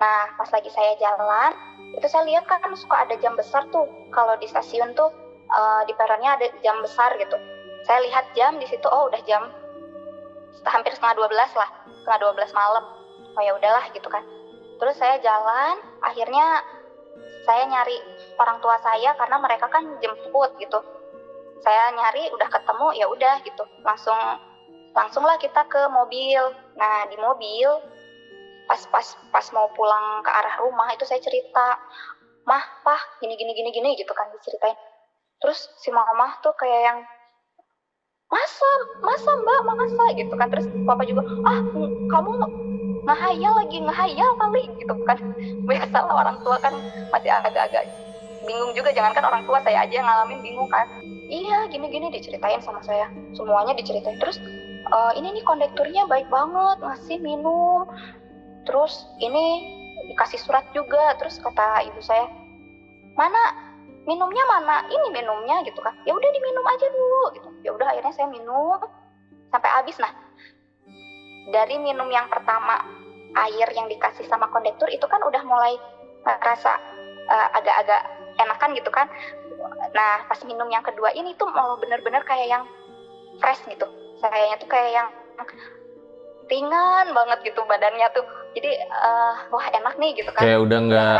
Nah pas lagi saya jalan itu saya lihat kan suka ada jam besar tuh. Kalau di stasiun tuh uh, di peronnya ada jam besar gitu. Saya lihat jam di situ oh udah jam hampir setengah dua belas lah. Setengah dua belas malam. Oh ya udahlah gitu kan. Terus saya jalan akhirnya saya nyari orang tua saya karena mereka kan jemput gitu. Saya nyari udah ketemu ya udah gitu. Langsung langsunglah kita ke mobil. Nah di mobil pas pas pas mau pulang ke arah rumah itu saya cerita mah pah gini gini gini gini gitu kan diceritain. Terus si mama tuh kayak yang masa masa mbak masa? gitu kan. Terus papa juga ah kamu ngahayal lagi ngahayal kali. Gitu kan biasa orang tua kan. Masih agak-agak bingung juga. Jangan kan orang tua saya aja yang ngalamin bingung kan. Iya gini-gini diceritain sama saya. Semuanya diceritain. Terus e, ini nih kondekturnya baik banget. Ngasih minum. Terus ini dikasih surat juga. Terus kata ibu saya mana? Minumnya mana? Ini minumnya gitu kan. Ya udah diminum aja dulu gitu. Ya udah akhirnya saya minum. Sampai habis. Nah dari minum yang pertama air yang dikasih sama kondektur itu kan udah mulai rasa uh, agak-agak enakan gitu kan. Nah pas minum yang kedua ini tuh mau bener-bener kayak yang fresh gitu. Sayanya tuh kayak yang ringan banget gitu badannya tuh. Jadi uh, wah enak nih gitu kan. Kayak udah nggak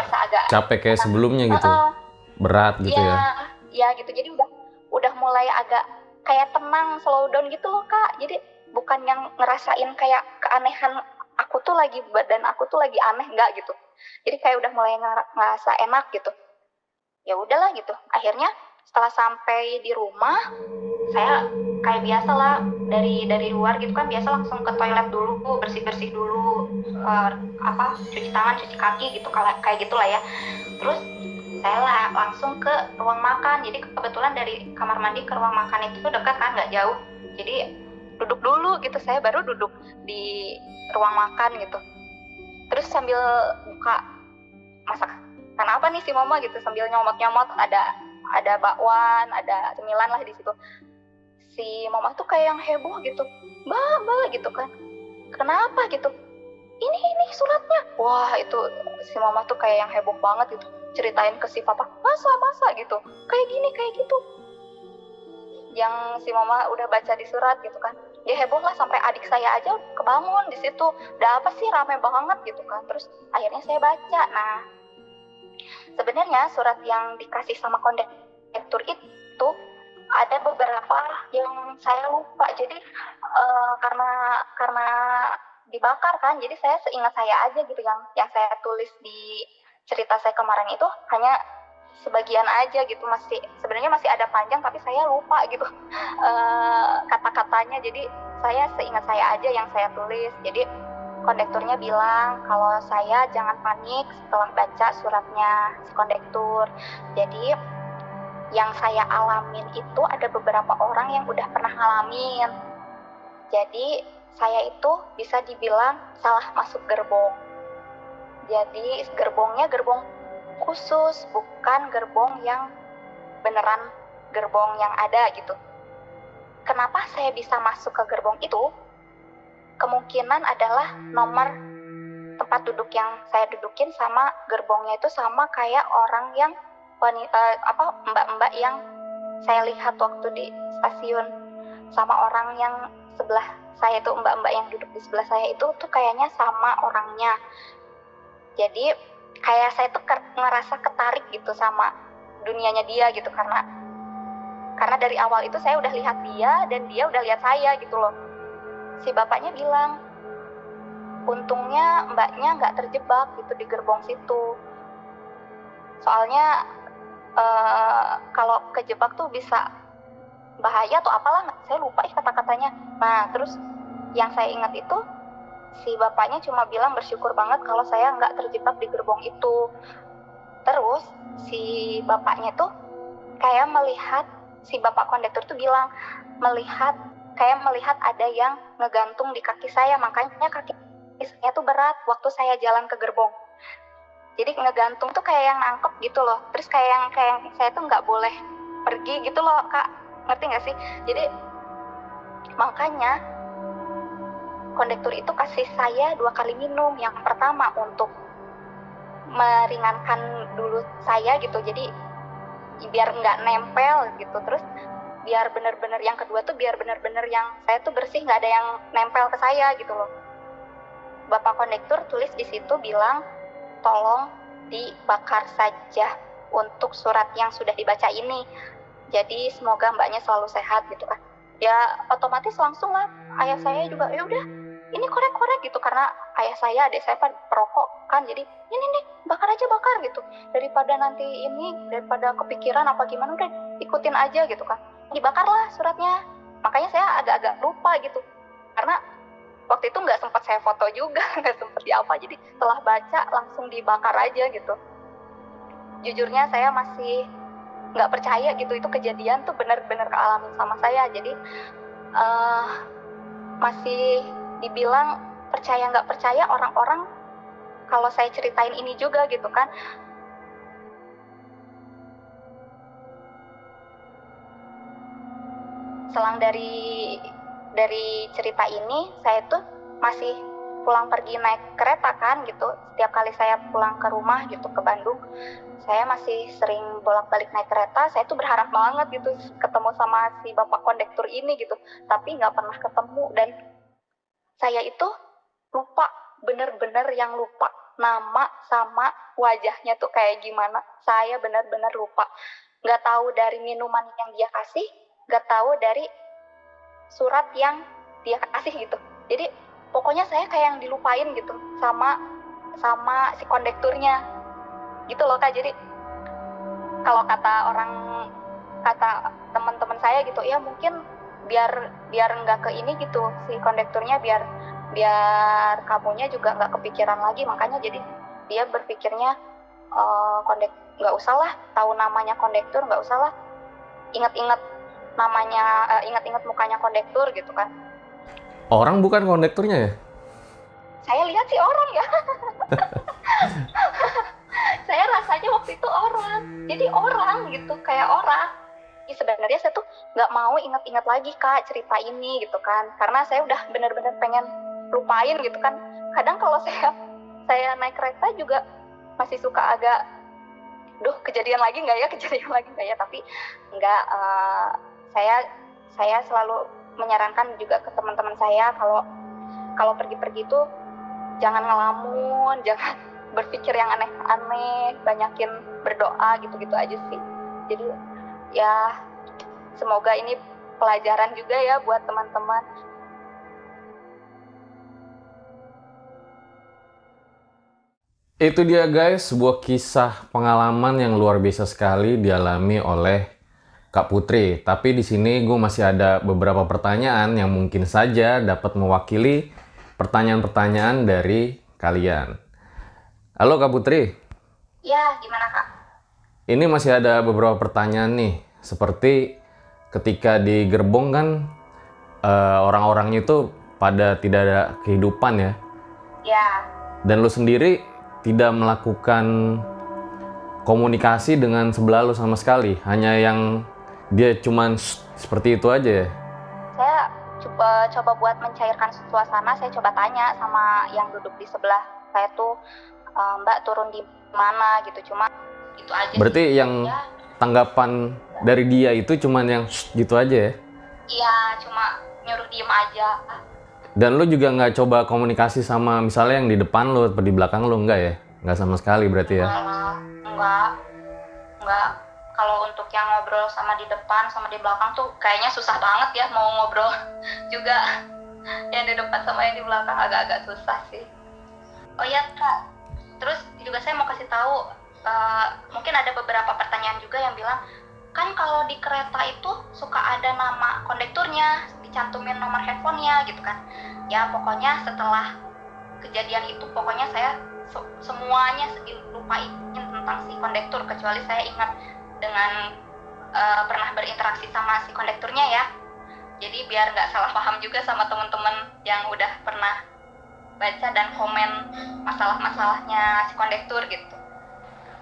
capek kayak sebelumnya gitu. Uh, berat gitu ya, ya ya gitu. Jadi udah udah mulai agak kayak tenang slow down gitu loh kak. Jadi bukan yang ngerasain kayak keanehan aku tuh lagi badan aku tuh lagi aneh nggak gitu. Jadi kayak udah mulai ngerasa enak gitu. Ya udahlah gitu. Akhirnya setelah sampai di rumah saya kayak biasa lah dari dari luar gitu kan biasa langsung ke toilet dulu bersih bersih dulu uh, apa cuci tangan cuci kaki gitu kayak gitulah ya. Terus saya lah langsung ke ruang makan. Jadi kebetulan dari kamar mandi ke ruang makan itu dekat kan nggak jauh. Jadi duduk dulu gitu saya baru duduk di ruang makan gitu. Terus sambil buka masak kan apa nih si mama? gitu sambil nyomot-nyomot ada ada bakwan ada cemilan lah di situ. Si mama tuh kayak yang heboh gitu mbak mbak gitu kan. Kenapa? gitu. Ini ini suratnya. Wah itu si mama tuh kayak yang heboh banget gitu. Ceritain ke si papa masa masa? gitu. Kayak gini kayak gitu. Yang si mama udah baca di surat gitu kan ya heboh lah sampai adik saya aja kebangun di situ. Udah apa sih rame banget gitu kan. Terus akhirnya saya baca. Nah sebenarnya surat yang dikasih sama kondektur itu ada beberapa yang saya lupa. Jadi uh, karena karena dibakar kan jadi saya seingat saya aja gitu yang yang saya tulis di cerita saya kemarin itu. Hanya sebagian aja gitu. Masih sebenarnya masih ada panjang tapi saya lupa gitu uh, kata-katanya. Jadi saya seingat saya aja yang saya tulis. Jadi kondekturnya bilang kalau saya jangan panik setelah baca suratnya si kondektur. Jadi yang saya alamin itu ada beberapa orang yang udah pernah ngalamin. Jadi saya itu bisa dibilang salah masuk gerbong. Jadi gerbongnya gerbong khusus, bukan gerbong yang beneran gerbong yang ada gitu. Kenapa saya bisa masuk ke gerbong itu? Kemungkinan adalah nomor tempat duduk yang saya dudukin sama gerbongnya itu sama kayak orang yang wanita uh, apa mbak-mbak yang saya lihat waktu di stasiun sama orang yang sebelah saya itu mbak-mbak yang duduk di sebelah saya itu tuh kayaknya sama orangnya. Jadi kayak saya tuh ngerasa ketarik gitu sama dunianya dia gitu karena karena dari awal itu saya udah lihat dia dan dia udah lihat saya gitu loh. Si bapaknya bilang untungnya mbaknya nggak terjebak gitu di gerbong situ. Soalnya uh, kalau kejebak tuh bisa bahaya atau apalah saya lupa kata-katanya. Nah terus yang saya ingat itu si bapaknya cuma bilang bersyukur banget kalau saya nggak terjebak di gerbong itu. Terus si bapaknya tuh kayak melihat si bapak kondektur tuh bilang melihat kayak melihat ada yang ngegantung di kaki saya makanya kaki saya tuh berat waktu saya jalan ke gerbong. Jadi ngegantung tuh kayak yang nangkep gitu loh. Terus kayak yang kayak saya tuh nggak boleh pergi gitu loh kak. Ngerti nggak sih? Jadi makanya kondektur itu kasih saya dua kali minum. Yang pertama untuk meringankan dulu saya gitu, jadi biar nggak nempel gitu. Terus biar bener-bener yang kedua tuh biar bener-bener yang saya tuh bersih nggak ada yang nempel ke saya gitu loh. Bapak kondektur tulis di situ bilang tolong dibakar saja untuk surat yang sudah dibaca ini. Jadi semoga mbaknya selalu sehat gitu kan. Ya otomatis langsung lah ayah saya juga ya udah ini korek-korek gitu karena ayah saya adik saya perokok kan jadi ini nih bakar aja bakar gitu. Daripada nanti ini daripada kepikiran apa gimana udah ikutin aja gitu kan. Dibakarlah suratnya. Makanya saya agak-agak lupa gitu. Karena waktu itu nggak sempat saya foto juga nggak sempat di apa jadi setelah baca langsung dibakar aja gitu. Jujurnya saya masih nggak percaya gitu itu kejadian tuh benar-benar kealamin sama saya. Jadi uh, masih dibilang percaya nggak percaya orang-orang kalau saya ceritain ini juga gitu kan. Selang dari dari cerita ini saya tuh masih pulang pergi naik kereta kan gitu. Setiap kali saya pulang ke rumah gitu ke Bandung saya masih sering bolak-balik naik kereta. Saya tuh berharap banget gitu ketemu sama si bapak kondektur ini gitu. Tapi nggak pernah ketemu dan saya itu lupa bener-bener yang lupa nama sama wajahnya tuh kayak gimana. Saya bener-bener lupa. Nggak tahu dari minuman yang dia kasih nggak tahu dari surat yang dia kasih gitu. Jadi pokoknya saya kayak yang dilupain gitu sama sama si kondekturnya gitu loh kak. Jadi kalau kata orang kata teman-teman saya gitu ya mungkin biar biar nggak ke ini gitu si kondekturnya biar biar kamunya juga nggak kepikiran lagi. Makanya jadi dia berpikirnya uh, kondek nggak usah lah tahu namanya kondektur nggak usah lah. Inget-inget namanya uh, inget-inget mukanya kondektur gitu kan. Orang bukan kondekturnya ya? Saya lihat sih orang ya. Saya rasanya waktu itu orang. Jadi orang gitu kayak orang ya sebenarnya saya tuh nggak mau inget-inget lagi kak cerita ini gitu kan. Karena saya udah bener-bener pengen lupain gitu kan. Kadang kalau saya saya naik kereta juga masih suka agak duh kejadian lagi nggak ya kejadian lagi nggak ya? Tapi nggak uh, saya saya selalu menyarankan juga ke teman-teman saya kalau kalau pergi-pergi itu jangan ngelamun jangan berpikir yang aneh-aneh banyakin berdoa gitu-gitu aja sih. Jadi ya semoga ini pelajaran juga ya buat teman-teman Itu dia guys, sebuah kisah pengalaman yang luar biasa sekali dialami oleh Kak Putri. Tapi di sini gue masih ada beberapa pertanyaan yang mungkin saja dapat mewakili pertanyaan-pertanyaan dari kalian. Halo Kak Putri. Ya, gimana Kak? Ini masih ada beberapa pertanyaan nih. Seperti ketika di gerbong kan uh, orang-orangnya itu pada tidak ada kehidupan ya. Ya. Dan lu sendiri tidak melakukan komunikasi dengan sebelah lu sama sekali. Hanya yang dia cuman seperti itu aja ya? Saya coba coba buat mencairkan suasana, saya coba tanya sama yang duduk di sebelah saya tuh e, Mbak turun di mana gitu, cuma itu aja. Berarti sih. yang ya. Tanggapan dari dia itu cuman yang gitu aja ya? Iya, cuma nyuruh diem aja. Dan lu juga nggak coba komunikasi sama misalnya yang di depan lu atau di belakang lu nggak ya? Nggak sama sekali berarti ya? Enggak, enggak kalau untuk yang ngobrol sama di depan sama di belakang tuh kayaknya susah banget ya mau ngobrol juga yang di depan sama yang di belakang agak-agak susah sih oh ya kak terus juga saya mau kasih tahu uh, mungkin ada beberapa pertanyaan juga yang bilang kan kalau di kereta itu suka ada nama kondekturnya dicantumin nomor handphonenya gitu kan. Ya pokoknya setelah kejadian itu pokoknya saya semuanya lupain tentang si kondektur kecuali saya ingat dengan uh, pernah berinteraksi sama si kondekturnya ya. Jadi biar nggak salah paham juga sama teman-teman yang udah pernah baca dan komen masalah-masalahnya si kondektur gitu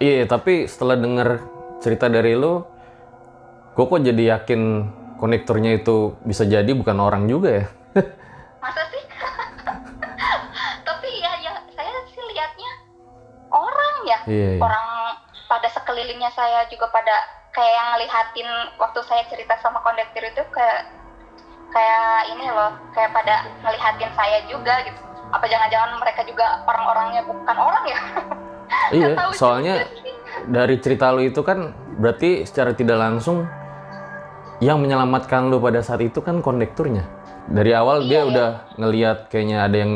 iya tapi setelah dengar cerita dari lo gue kok jadi yakin kondekturnya itu bisa jadi bukan orang juga ya? Masa sih? Tapi ya ya saya sih lihatnya orang ya. Iya, iya. orang pada sekelilingnya saya juga pada kayak yang ngelihatin waktu saya cerita sama kondektur itu kayak kayak ini loh kayak pada ngelihatin saya juga gitu. Apa jangan-jangan mereka juga orang-orangnya bukan orang ya iya soalnya dari cerita lu itu kan berarti secara tidak langsung yang menyelamatkan lu pada saat itu kan kondekturnya. Dari awal iya, dia iya. udah ngelihat kayaknya ada yang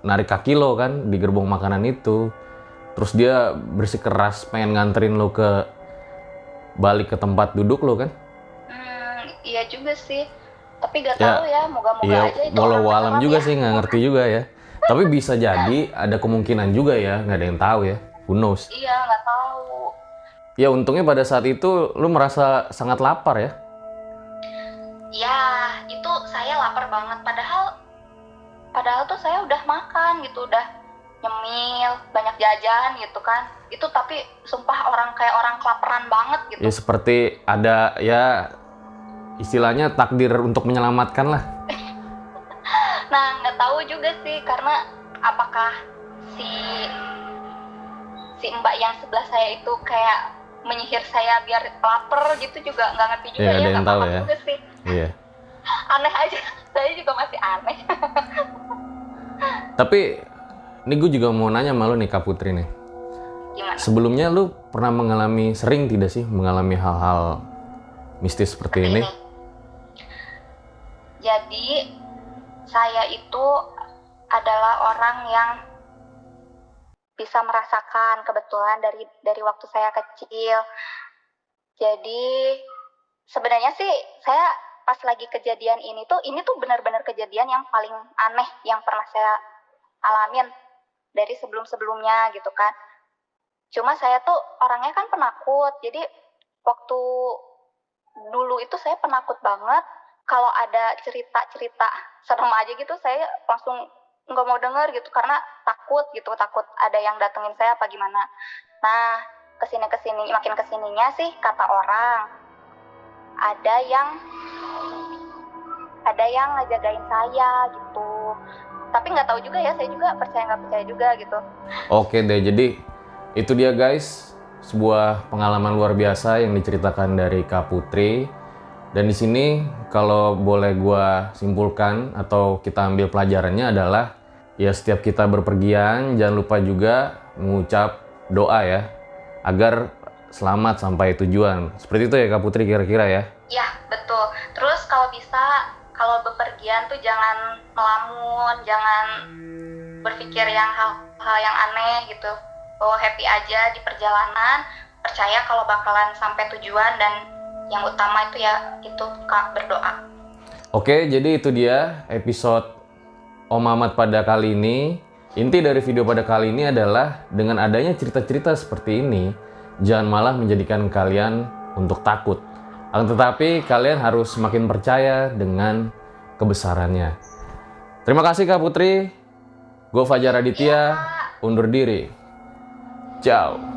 narik kaki lo kan di gerbong makanan itu. Terus dia bersikeras pengen nganterin lo ke balik ke tempat duduk lo kan? Hmm, iya juga sih. Tapi gak ya, tahu ya moga-moga iya, aja itu walau alam juga ya. sih nggak ngerti juga ya. Tapi bisa jadi ada kemungkinan juga ya nggak ada yang tahu ya who knows? Iya nggak tahu. Ya untungnya pada saat itu lo merasa sangat lapar ya? Ya itu saya lapar banget. Padahal padahal tuh saya udah makan gitu udah nyemil banyak jajan gitu kan. Itu tapi sumpah orang kayak orang kelaparan banget gitu. Ya seperti ada ya istilahnya takdir untuk menyelamatkan lah. Nah nggak tahu juga sih karena apakah si si mbak yang sebelah saya itu kayak menyihir saya biar lapar gitu juga nggak ngerti juga ya, ya nggak tahu ya juga sih iya aneh aja saya juga masih aneh tapi ini gue juga mau nanya malu nih Kak Putri nih. Gimana? Sebelumnya lu pernah mengalami, sering tidak sih mengalami hal-hal mistis seperti ini? Jadi, saya itu adalah orang yang bisa merasakan kebetulan dari dari waktu saya kecil. Jadi sebenarnya sih saya pas lagi kejadian ini tuh ini tuh benar-benar kejadian yang paling aneh yang pernah saya alamin dari sebelum-sebelumnya gitu kan. Cuma saya tuh orangnya kan penakut. Jadi waktu dulu itu saya penakut banget kalau ada cerita-cerita serem aja gitu saya langsung nggak mau denger gitu karena takut gitu takut ada yang datengin saya apa gimana. Nah ke sini ke sini makin ke sininya sih kata orang ada yang ada yang ngejagain saya gitu. Tapi nggak tahu juga ya saya juga percaya nggak percaya juga gitu. Oke deh jadi itu dia guys sebuah pengalaman luar biasa yang diceritakan dari Kak Putri dan di sini kalau boleh gua simpulkan atau kita ambil pelajarannya adalah ya setiap kita berpergian jangan lupa juga mengucap doa ya agar selamat sampai tujuan. Seperti itu ya Kak Putri kira-kira ya? Iya, betul. Terus kalau bisa kalau bepergian tuh jangan melamun, jangan berpikir yang hal-hal yang aneh gitu. Bahwa happy aja di perjalanan, percaya kalau bakalan sampai tujuan dan yang utama itu ya itu Kak berdoa. Oke, jadi itu dia episode Om Mamat pada kali ini, inti dari video pada kali ini adalah dengan adanya cerita-cerita seperti ini, jangan malah menjadikan kalian untuk takut. Akan tetapi kalian harus semakin percaya dengan kebesarannya. Terima kasih Kak Putri. Gue Fajar Aditya, undur diri. Ciao.